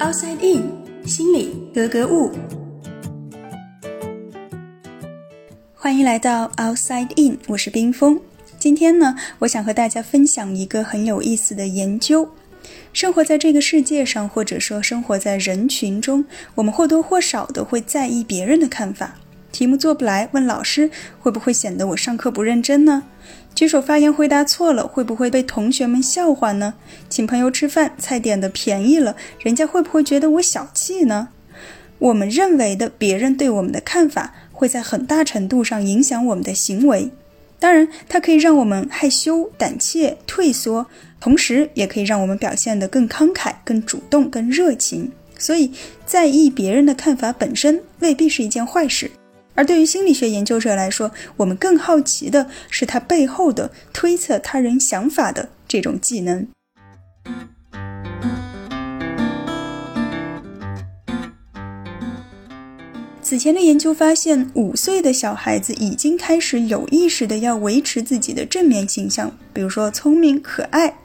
Outside In，心里格格物。欢迎来到 Outside In，我是冰峰。今天呢，我想和大家分享一个很有意思的研究。生活在这个世界上，或者说生活在人群中，我们或多或少的会在意别人的看法。题目做不来，问老师会不会显得我上课不认真呢？举手发言回答错了，会不会被同学们笑话呢？请朋友吃饭，菜点的便宜了，人家会不会觉得我小气呢？我们认为的别人对我们的看法，会在很大程度上影响我们的行为。当然，它可以让我们害羞、胆怯、退缩，同时也可以让我们表现得更慷慨、更主动、更热情。所以，在意别人的看法本身未必是一件坏事。而对于心理学研究者来说，我们更好奇的是他背后的推测他人想法的这种技能。此前的研究发现，五岁的小孩子已经开始有意识的要维持自己的正面形象，比如说聪明可爱。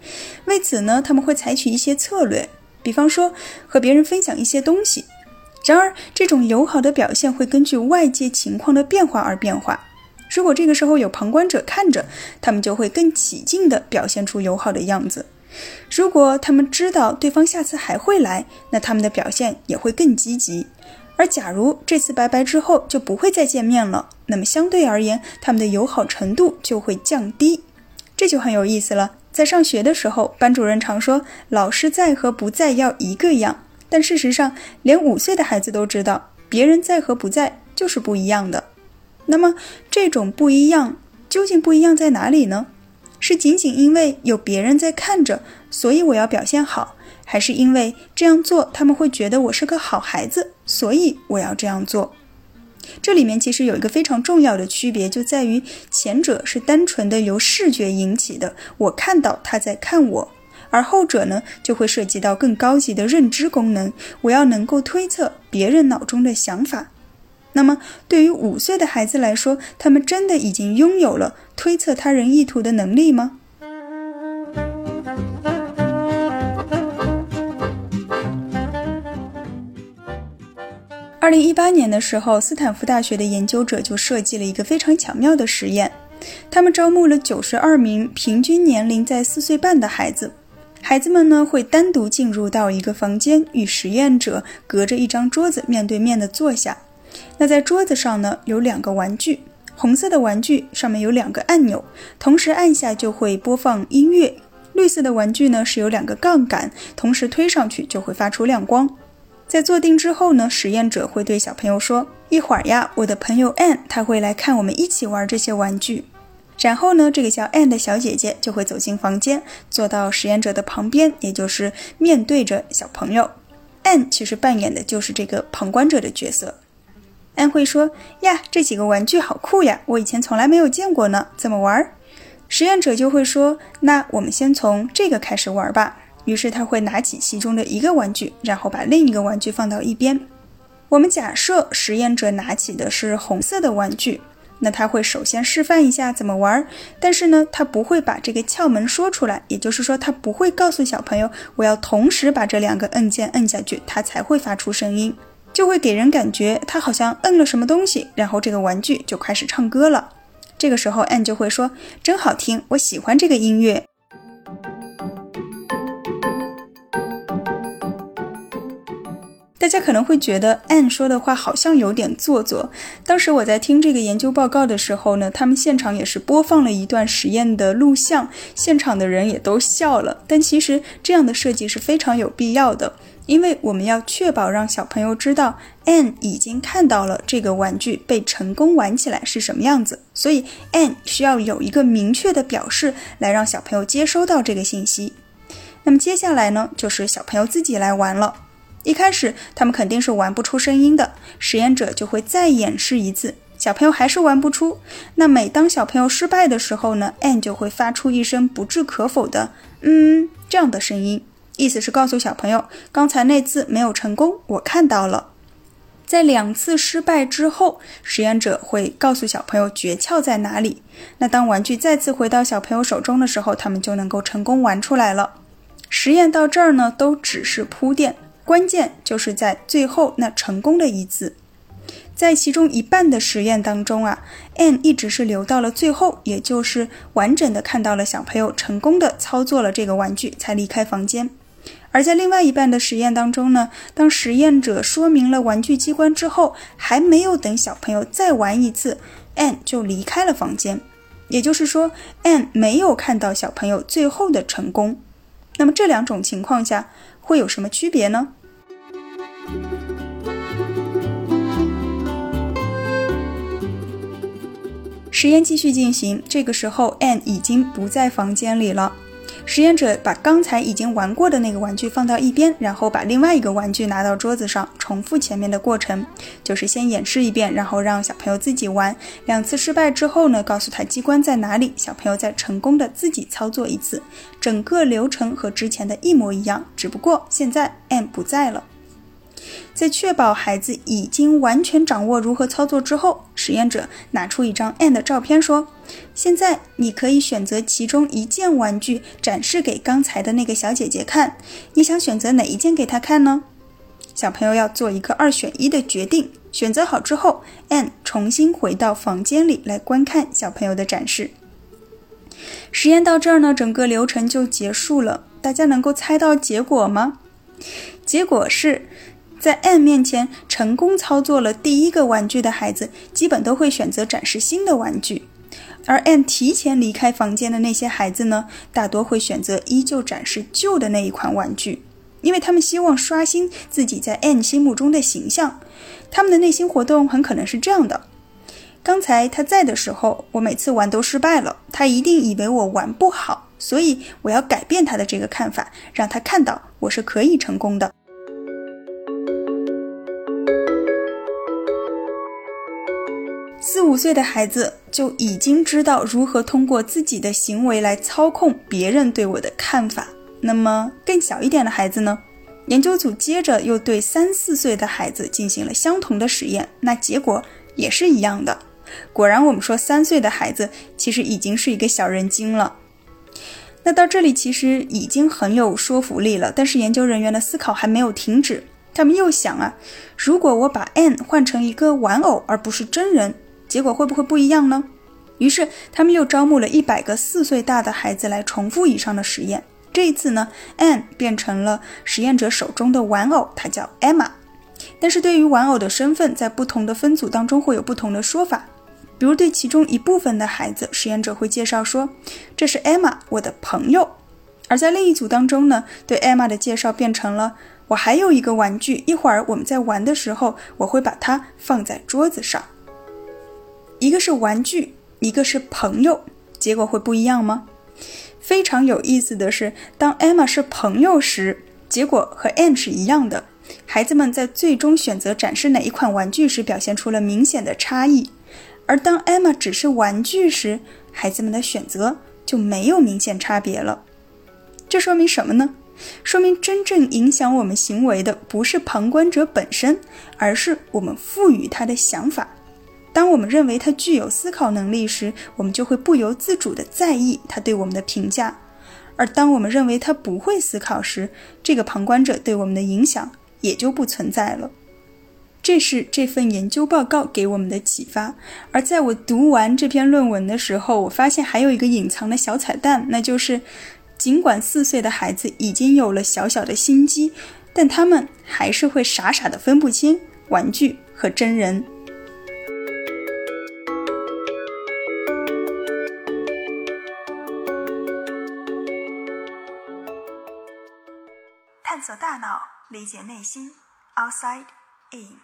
为此呢，他们会采取一些策略，比方说和别人分享一些东西。然而，这种友好的表现会根据外界情况的变化而变化。如果这个时候有旁观者看着，他们就会更起劲地表现出友好的样子；如果他们知道对方下次还会来，那他们的表现也会更积极。而假如这次拜拜之后就不会再见面了，那么相对而言，他们的友好程度就会降低。这就很有意思了。在上学的时候，班主任常说，老师在和不在要一个样。但事实上，连五岁的孩子都知道，别人在和不在就是不一样的。那么，这种不一样究竟不一样在哪里呢？是仅仅因为有别人在看着，所以我要表现好，还是因为这样做他们会觉得我是个好孩子，所以我要这样做？这里面其实有一个非常重要的区别，就在于前者是单纯的由视觉引起的，我看到他在看我。而后者呢，就会涉及到更高级的认知功能。我要能够推测别人脑中的想法。那么，对于五岁的孩子来说，他们真的已经拥有了推测他人意图的能力吗？二零一八年的时候，斯坦福大学的研究者就设计了一个非常巧妙的实验。他们招募了九十二名平均年龄在四岁半的孩子。孩子们呢会单独进入到一个房间，与实验者隔着一张桌子面对面的坐下。那在桌子上呢有两个玩具，红色的玩具上面有两个按钮，同时按下就会播放音乐。绿色的玩具呢是有两个杠杆，同时推上去就会发出亮光。在坐定之后呢，实验者会对小朋友说：“一会儿呀，我的朋友 Ann 他会来看我们一起玩这些玩具。”然后呢，这个叫 Anne 的小姐姐就会走进房间，坐到实验者的旁边，也就是面对着小朋友。Anne 其实扮演的就是这个旁观者的角色。Anne 会说：“呀，这几个玩具好酷呀，我以前从来没有见过呢，怎么玩？”实验者就会说：“那我们先从这个开始玩吧。”于是他会拿起其中的一个玩具，然后把另一个玩具放到一边。我们假设实验者拿起的是红色的玩具。那他会首先示范一下怎么玩，但是呢，他不会把这个窍门说出来，也就是说，他不会告诉小朋友，我要同时把这两个按键摁下去，它才会发出声音，就会给人感觉他好像摁了什么东西，然后这个玩具就开始唱歌了。这个时候按就会说：“真好听，我喜欢这个音乐。”大家可能会觉得 Anne 说的话好像有点做作。当时我在听这个研究报告的时候呢，他们现场也是播放了一段实验的录像，现场的人也都笑了。但其实这样的设计是非常有必要的，因为我们要确保让小朋友知道 Anne 已经看到了这个玩具被成功玩起来是什么样子，所以 Anne 需要有一个明确的表示来让小朋友接收到这个信息。那么接下来呢，就是小朋友自己来玩了。一开始，他们肯定是玩不出声音的。实验者就会再演示一次，小朋友还是玩不出。那每当小朋友失败的时候呢，Anne 就会发出一声不置可否的“嗯”这样的声音，意思是告诉小朋友，刚才那次没有成功，我看到了。在两次失败之后，实验者会告诉小朋友诀窍在哪里。那当玩具再次回到小朋友手中的时候，他们就能够成功玩出来了。实验到这儿呢，都只是铺垫。关键就是在最后那成功的一次。在其中一半的实验当中啊，N 一直是留到了最后，也就是完整的看到了小朋友成功的操作了这个玩具才离开房间。而在另外一半的实验当中呢，当实验者说明了玩具机关之后，还没有等小朋友再玩一次，N 就离开了房间。也就是说，N 没有看到小朋友最后的成功。那么这两种情况下会有什么区别呢？实验继续进行，这个时候，an 已经不在房间里了。实验者把刚才已经玩过的那个玩具放到一边，然后把另外一个玩具拿到桌子上，重复前面的过程，就是先演示一遍，然后让小朋友自己玩。两次失败之后呢，告诉他机关在哪里，小朋友再成功的自己操作一次，整个流程和之前的一模一样，只不过现在 M 不在了。在确保孩子已经完全掌握如何操作之后，实验者拿出一张 Anne 的照片，说：“现在你可以选择其中一件玩具展示给刚才的那个小姐姐看。你想选择哪一件给她看呢？”小朋友要做一个二选一的决定。选择好之后，Anne 重新回到房间里来观看小朋友的展示。实验到这儿呢，整个流程就结束了。大家能够猜到结果吗？结果是。在 N 面前成功操作了第一个玩具的孩子，基本都会选择展示新的玩具；而 N 提前离开房间的那些孩子呢，大多会选择依旧展示旧的那一款玩具，因为他们希望刷新自己在 N 心目中的形象。他们的内心活动很可能是这样的：刚才他在的时候，我每次玩都失败了，他一定以为我玩不好，所以我要改变他的这个看法，让他看到我是可以成功的。五岁的孩子就已经知道如何通过自己的行为来操控别人对我的看法。那么更小一点的孩子呢？研究组接着又对三四岁的孩子进行了相同的实验，那结果也是一样的。果然，我们说三岁的孩子其实已经是一个小人精了。那到这里其实已经很有说服力了，但是研究人员的思考还没有停止。他们又想啊，如果我把 N 换成一个玩偶而不是真人。结果会不会不一样呢？于是他们又招募了一百个四岁大的孩子来重复以上的实验。这一次呢，Anne 变成了实验者手中的玩偶，它叫 Emma。但是对于玩偶的身份，在不同的分组当中会有不同的说法。比如对其中一部分的孩子，实验者会介绍说：“这是 Emma，我的朋友。”而在另一组当中呢，对 Emma 的介绍变成了：“我还有一个玩具，一会儿我们在玩的时候，我会把它放在桌子上。”一个是玩具，一个是朋友，结果会不一样吗？非常有意思的是，当 Emma 是朋友时，结果和 Anne 是一样的。孩子们在最终选择展示哪一款玩具时，表现出了明显的差异；而当 Emma 只是玩具时，孩子们的选择就没有明显差别了。这说明什么呢？说明真正影响我们行为的不是旁观者本身，而是我们赋予他的想法。当我们认为他具有思考能力时，我们就会不由自主地在意他对我们的评价；而当我们认为他不会思考时，这个旁观者对我们的影响也就不存在了。这是这份研究报告给我们的启发。而在我读完这篇论文的时候，我发现还有一个隐藏的小彩蛋，那就是尽管四岁的孩子已经有了小小的心机，但他们还是会傻傻的分不清玩具和真人。理解内心。Outside in。